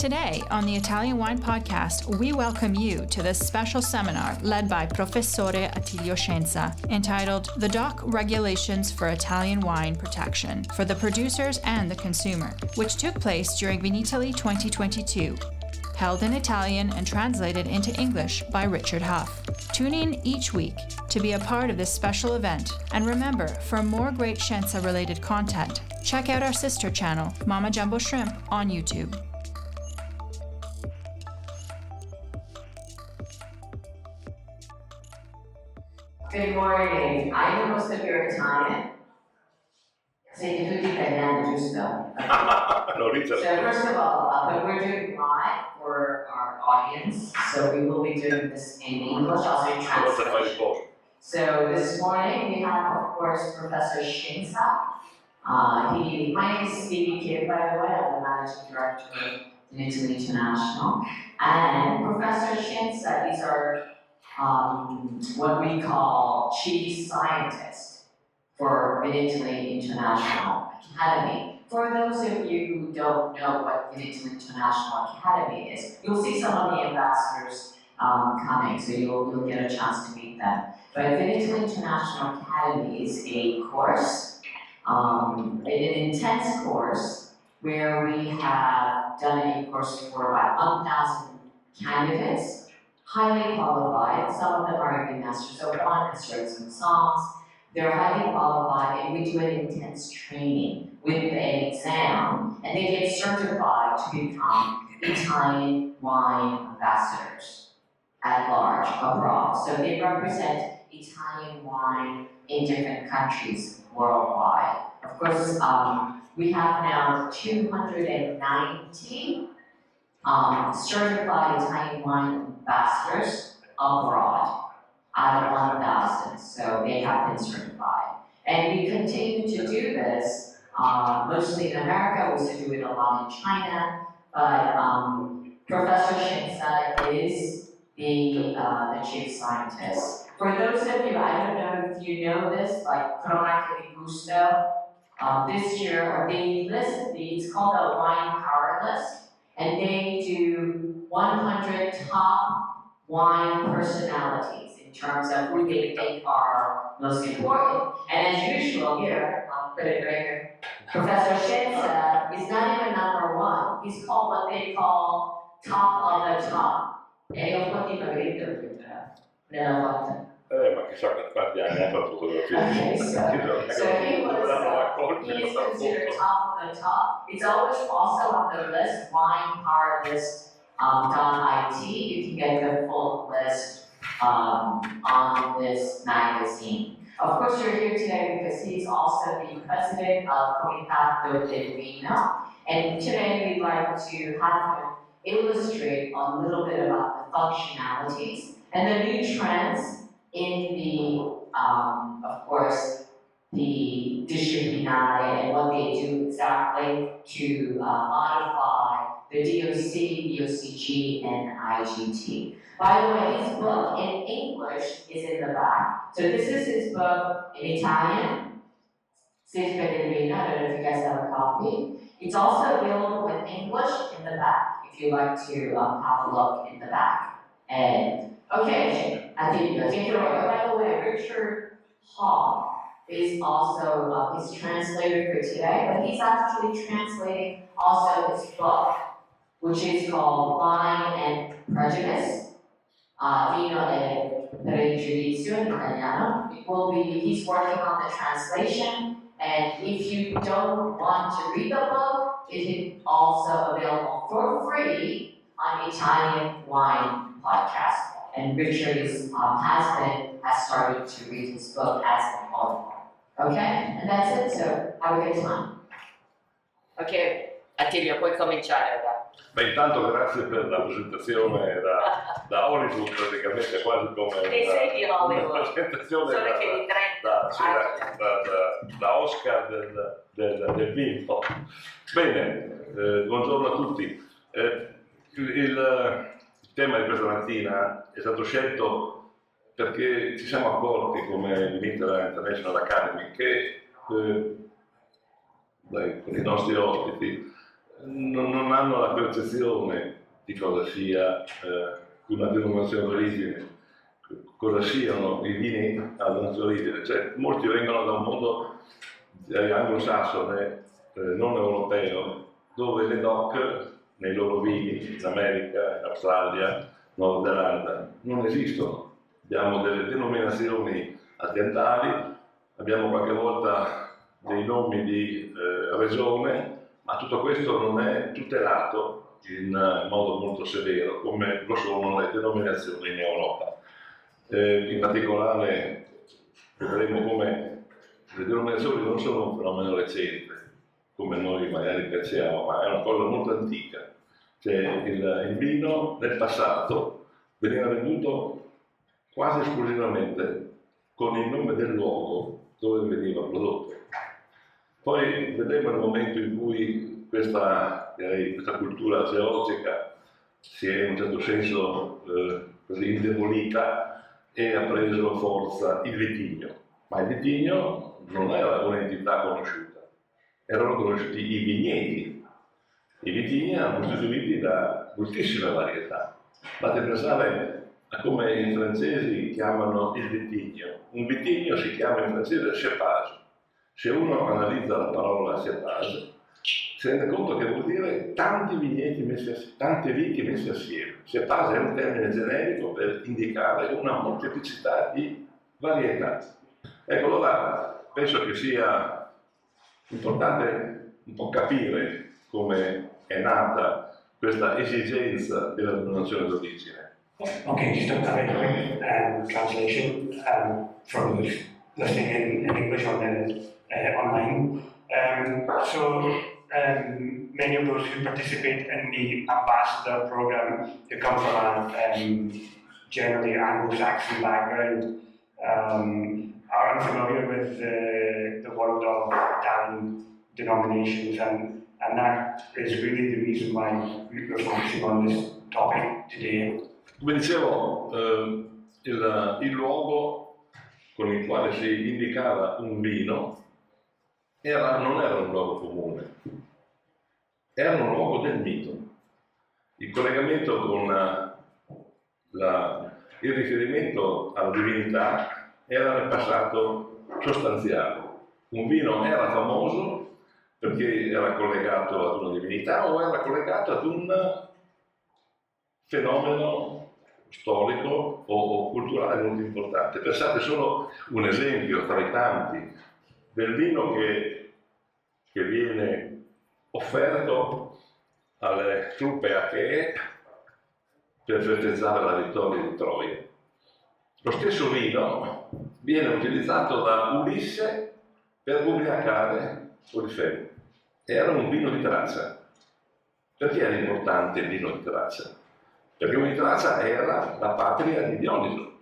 Today on the Italian Wine Podcast, we welcome you to this special seminar led by Professore Attilio Scienza entitled The DOC Regulations for Italian Wine Protection for the Producers and the Consumer, which took place during Vinitaly 2022 held in Italian and translated into English by Richard Huff. Tune in each week to be a part of this special event, and remember, for more great Scienza related content, check out our sister channel, Mama Jumbo Shrimp, on YouTube. Good morning. I know most of you are Italian. Siete tutti italiani, giusto? no, Richard. So first of all, uh, but we're doing live for our audience, so we will be doing this in English, also in Cosa fai di translation. So this morning we have, of course, Professor Shinsa. Uh, he, my name is Stevie Kidd, by the way, I'm the managing director of Italy International. And Professor Shinsa is our, um, what we call chief scientist for Italy International Academy. For those of you who don't know what Italy International Academy is, you'll see some of the ambassadors um, coming, so you'll, you'll get a chance to meet them. But Vinitaly International Academy is a course, um, an intense course where we have done a course for about 1,000 candidates, highly qualified. Some of them are even masters has written some songs. They're highly qualified, and we do an intense training with an exam, and they get certified to become Italian wine ambassadors at large abroad. So they represent Italian wine in different countries worldwide. Of course, um, we have now 290 um, certified Italian wine ambassadors abroad out of 1,000. So they have been certified. And we continue to do this uh, mostly in America. We used do it a lot in China. But um, Professor Shinsa is the, uh, the chief scientist. For those of you, I don't know if you know this, like Cronaca Gusto, um, this year, they list, it's called a wine power list, and they do 100 top wine personalities in terms of who they think are most important. And as usual here, I'll put it right here, Professor Shenza is not even number one, he's called what they call top of the top. Io un po' di marito nella volta. Eh, ma chissà che quanti anni ha fatto quello film. Okay, so- So he was, Dovranno uh, he is considered top of the top. It's always also on the list, wine power list, um, dot IT. You can get the full list, um, on this magazine. Of course, you're here today because he's also the president of Comitato del Vino. And today we'd like to have him illustrate a little bit about the functionalities and the new trends in the, um, of course, the disciplinare and what they do exactly to uh, modify the DOC, DOCG, and IGT. By the way, his book in English is in the back. So this is his book in Italian. Pellegrino, I don't know if you guys have a copy. It's also available in English in the back, if you'd like to um, have a look in the back. And, okay, I think, I think you're right. By the way, Richard Hall is also uh, his translator for today, but he's actually translating also his book, which is called Wine and Prejudice. Uh, Vino e Pregiudizio in Italiano. It will be, he's working on the translation, and if you don't want to read the book, it is also available for free on Italian Wine Podcast. And Richard is, um, has been, has started to read his book as an audible. Okay? And that's it, so have a good time. Ok, Attilio, puoi cominciare ora. Beh, intanto grazie per la presentazione da, da Hollywood, praticamente quasi come Che sei di una, una Hollywood? presentazione da, da, sì, da, da- da- da Oscar del, del, del vino. Bene, eh, buongiorno a tutti. Eh, il tema di questa mattina è stato scelto perché ci siamo accorti come Vinitera International Academy che eh, con i nostri ospiti non, non hanno la percezione di cosa sia eh, una denominazione d'origine, cosa siano i vini a denominazione d'origine. Cioè, molti vengono da un mondo eh, anglosassone, eh, non europeo, dove le DOC nei loro vini, in America, in Australia, Nuova Zelanda, non esistono. Abbiamo delle denominazioni aziendali, abbiamo qualche volta dei nomi di eh, regione, ma tutto questo non è tutelato in modo molto severo come lo sono le denominazioni in Europa. Eh, in particolare vedremo come le denominazioni non sono un fenomeno recente, come noi magari pensiamo, ma è una cosa molto antica. Cioè il, il vino nel passato veniva venduto quasi esclusivamente con il nome del luogo dove veniva prodotto. Poi vedremo il momento in cui questa, direi, questa cultura geologica si è in un certo senso eh, così indebolita e ha preso forza il vitigno. Ma il vitigno non era un'entità conosciuta, erano conosciuti i vigneti. I vitigni erano costituiti da moltissime varietà. Fate pensare a come i francesi chiamano il vitigno. Un vitigno si chiama in francese cepage. Se uno analizza la parola cepage, si rende conto che vuol dire tanti vigneti messi assieme, tante vitti messi assieme. Cepage è un termine generico per indicare una molteplicità di varietà. Ecco, allora penso che sia importante un po' capire come è nata questa esigenza della denominazione d'origine. Okay, just a very quick um, translation um, from listening in, in English on the uh, online. Um, so um, many of those who participate in the ambassador program, they come from a um, generally Anglo-Saxon background, um, are unfamiliar with the, the world of Italian denominations, and, and that is really the reason why we're focusing on this topic today. Come dicevo, eh, il, il luogo con il quale si indicava un vino era, non era un luogo comune, era un luogo del mito. Il collegamento con la, la, il riferimento alla divinità era nel passato sostanziale. Un vino era famoso perché era collegato ad una divinità o era collegato ad un fenomeno storico o, o culturale molto importante. Pensate solo un esempio tra i tanti del vino che, che viene offerto alle truppe achee per festeggiare la vittoria di Troia. Lo stesso vino viene utilizzato da Ulisse per ubriacare Polifemo. Era un vino di traccia. Perché era importante il vino di traccia? Perché Unitracia era la patria di Dioniso,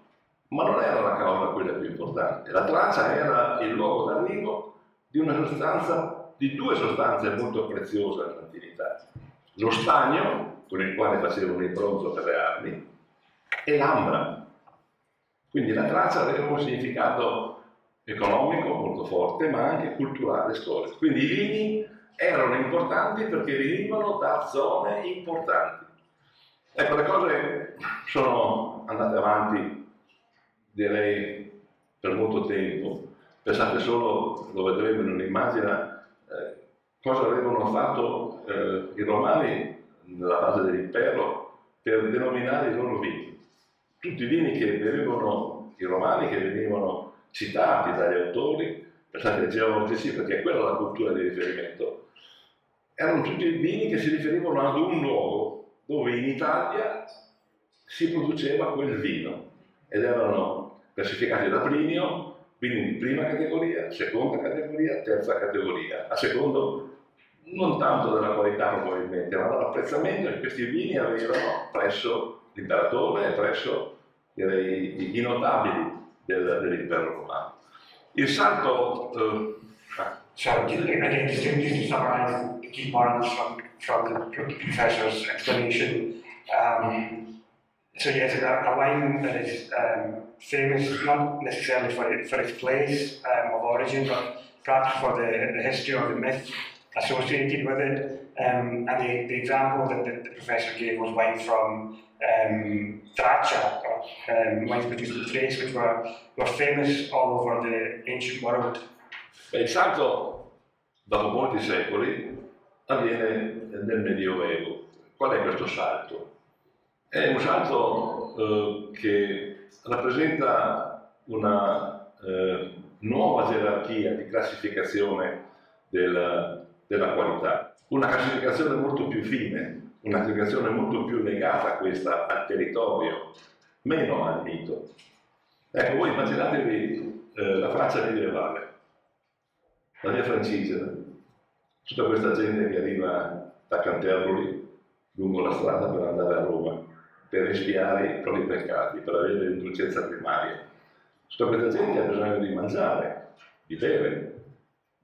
ma non era la causa quella più importante. La traccia era il luogo d'arrivo di una sostanza, di due sostanze molto preziose nell'antichità. Lo stagno, con il quale facevano il bronzo per le armi, e l'ambra. Quindi la traccia aveva un significato economico molto forte, ma anche culturale, storico. Quindi i vini erano importanti perché venivano da zone importanti. Ecco, le cose sono andate avanti, direi, per molto tempo. Pensate solo, lo vedremo in un'immagine, eh, cosa avevano fatto eh, i romani nella fase dell'impero per denominare i loro vini. Tutti i vini che venivano, i romani che venivano citati dagli autori, pensate ai geologici, perché è quella la cultura di riferimento, erano tutti vini che si riferivano ad un luogo dove in Italia si produceva quel vino ed erano classificati da Plinio, quindi di prima categoria, seconda categoria, terza categoria, a secondo non tanto della qualità probabilmente, ma dall'apprezzamento che questi vini avevano presso l'imperatore e presso direi, i notabili del, dell'impero romano. Il salto... Uh, ah. so, again, just to, just to summarize key points from from the professor's explanation. Um, so yes, a, a wine that is um, famous not necessarily for, it, for its place um, of origin, but perhaps for the, the history or the myth associated with it. Um, and the, the example that the, the, professor gave was wine from um, Traccia, um, wines produced in Thrace, which were, were famous all over the ancient world. Il salto, dopo molti secoli, avviene nel Medioevo. Qual è questo salto? È un salto eh, che rappresenta una eh, nuova gerarchia di classificazione del, della qualità, una classificazione molto più fine, una classificazione molto più legata a questa, al territorio, meno al mito. Ecco, voi immaginatevi eh, la Francia medievale, la via Francigena, tutta questa gente che arriva da Canterbury lungo la strada per andare a Roma, per espiare i propri peccati, per avere l'indulgenza primaria. Tutta questa gente ha bisogno di mangiare, di bere,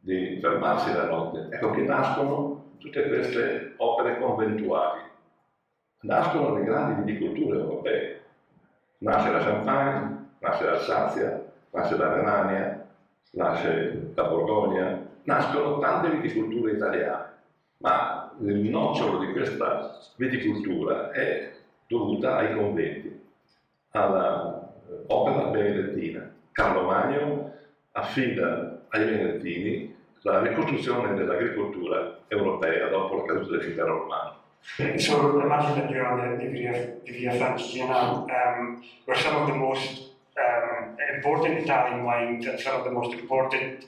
di fermarsi la notte. Ecco che nascono tutte queste opere conventuali. Nascono le grandi viticolture europee. Nasce la Champagne, nasce l'Alsazia, nasce la Renania, nasce la Borgogna, nascono tante viticolture italiane, ma il nocciolo di questa viticoltura è dovuta ai conventi, all'opera benedettina. Carlo Magno affida ai benedettini la ricostruzione dell'agricoltura europea dopo la caduta dell'impero romano. So imagine that you're on the, the Via, the Via Francigena, um, where some of the most um, important Italian wines and some of the most important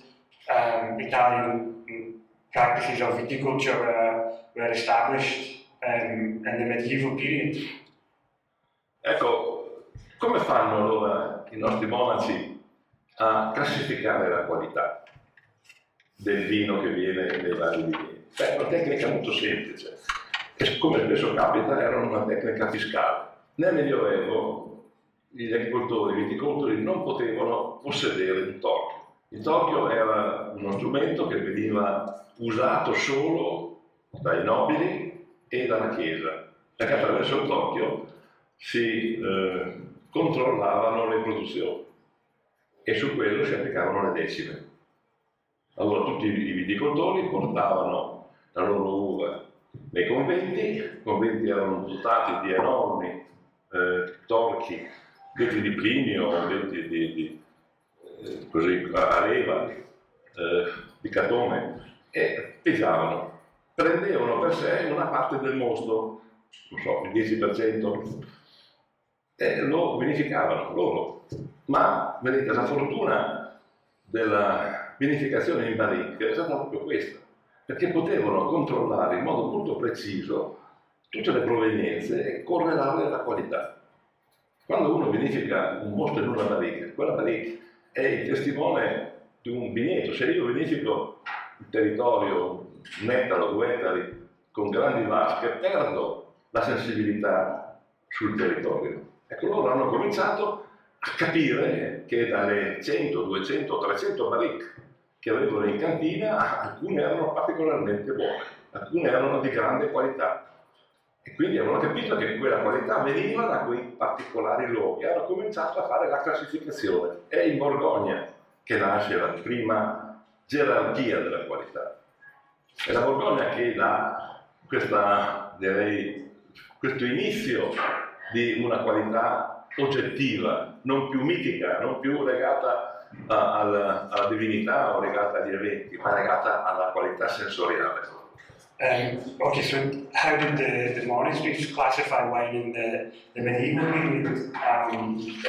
um, Italian practices of viticulture were, were established um, in the medieval period. Ecco, come fanno allora i nostri monaci a classificare la qualità del vino che viene dai vari vini? Beh, è una tecnica molto semplice e come spesso capita era una tecnica fiscale. Nel Medioevo gli agricoltori, i viticoltori non potevano possedere un torchio. Il torchio era uno strumento che veniva usato solo dai nobili e dalla Chiesa, perché attraverso il torchio si eh, controllavano le produzioni e su quello si applicavano le decime. Allora tutti i viticoltori portavano la loro uva nei conventi, i conventi erano dotati di enormi eh, torchi, detti di Plinio, detti di, di eh, così, Areva, eh, di Catone, e pesavano, prendevano per sé una parte del mosto, non so, il 10%, e lo vinificavano loro. Ma vedete, la fortuna della vinificazione in barrique è stata proprio questa, perché potevano controllare in modo molto preciso tutte le provenienze e correlarle alla qualità. Quando uno vinifica un mosto in una barrique, quella barrique è il testimone di un vigneto. Se io vinifico il territorio un ettaro, due ettari con grandi vasche, perdo la sensibilità sul territorio. Ecco, loro hanno cominciato a capire che dalle 100, 200, 300 barrique che avevano in cantina, alcune erano particolarmente buone, alcune erano di grande qualità. E quindi avevano capito che quella qualità veniva da quei particolari luoghi. Hanno cominciato a fare la classificazione. È in Borgogna che nasce la prima gerarchia della qualità. È la Borgogna che dà questa, direi, questo inizio di una qualità oggettiva, non più mitica, non più legata a, alla, alla, divinità o legata agli eventi, ma legata alla qualità sensoriale. Um, okay, so how did the, the monasteries classify wine in the, the medieval period? Um,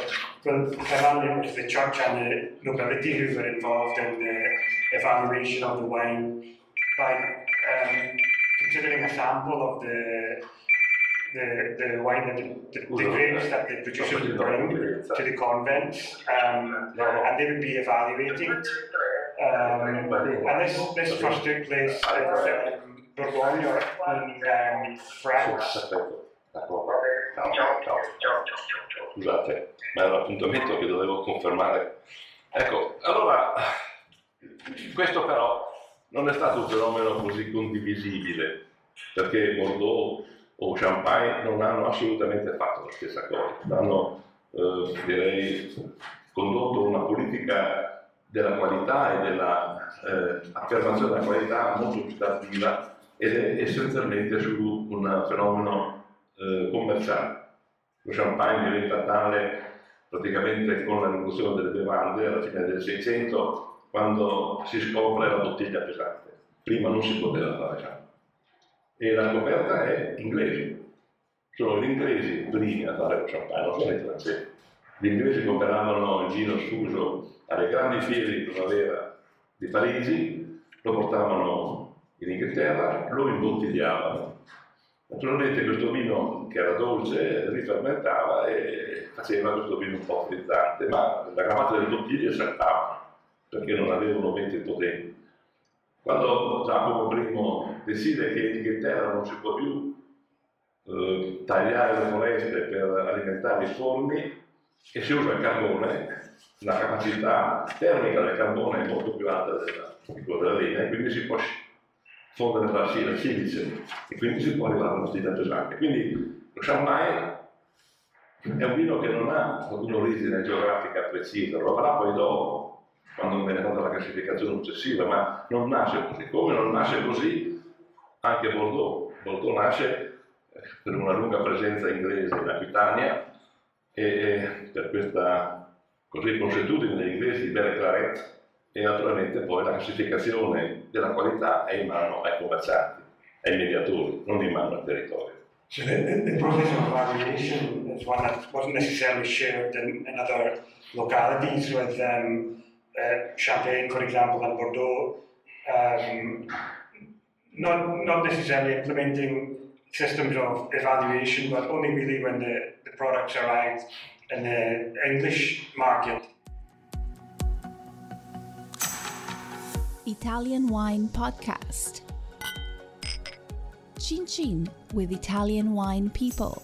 well, primarily it was the church and the nobility who were involved in the evaluation of the wine by um, considering a sample of the the, the wine that the, the, the grapes that the producers would bring to the convents, um, and they would be evaluated. Um, and this, this first took place in um, Bourgogne in um, France. Ciao, ciao, ciao. Scusate, ma era un appuntamento che dovevo confermare. Ecco, allora, questo però non è stato un fenomeno così condivisibile, perché Bordeaux o Champagne non hanno assolutamente fatto la stessa cosa, hanno, eh, direi, condotto una politica della qualità e dell'affermazione eh, della qualità molto più tardiva ed è essenzialmente su un fenomeno eh, commerciale. Lo champagne diventa tale praticamente con la riduzione delle bevande alla fine del 600 quando si scopre la bottiglia pesante. Prima non si poteva fare champagne. E la scoperta è inglese. Sono gli inglesi primi a fare champagne, non sono i francesi. Gli inglesi che operavano il vino sfuso alle grandi fiere di primavera di Parigi, lo portavano in Inghilterra, lo imbottigliavano. Naturalmente questo vino che era dolce rifermentava e faceva questo vino un po' frizzante, ma la grammatica delle bottiglie saltava perché non avevano venti potenti. Quando Giacomo I decide che in Inghilterra non si può più eh, tagliare le foreste per alimentare i forni e si usa il carbone, la capacità termica del carbone è molto più alta della, di quella della e quindi si può fondere la, la silice e quindi si può arrivare alla stiglia pesante. Quindi lo champagne è un vino che non ha un'origine geografica precisa, lo avrà poi dopo, quando viene fatta la classificazione successiva, ma non nasce così. Come non nasce così anche Bordeaux. Bordeaux nasce eh, per una lunga presenza inglese in Aquitania e per questa così consuetudine degli inglesi di bere claret e naturalmente poi la classificazione della qualità è in mano ai commercianti, ai mediatori, non in mano al territorio. So the, the, the process of variation is one that wasn't necessarily shared in, in other localities with um, uh, Champagne, for example, and Bordeaux, um, not, not necessarily implementing systems of evaluation, but only really when the, the products arrived in the English market. Italian Wine Podcast. Chin Chin with Italian Wine People.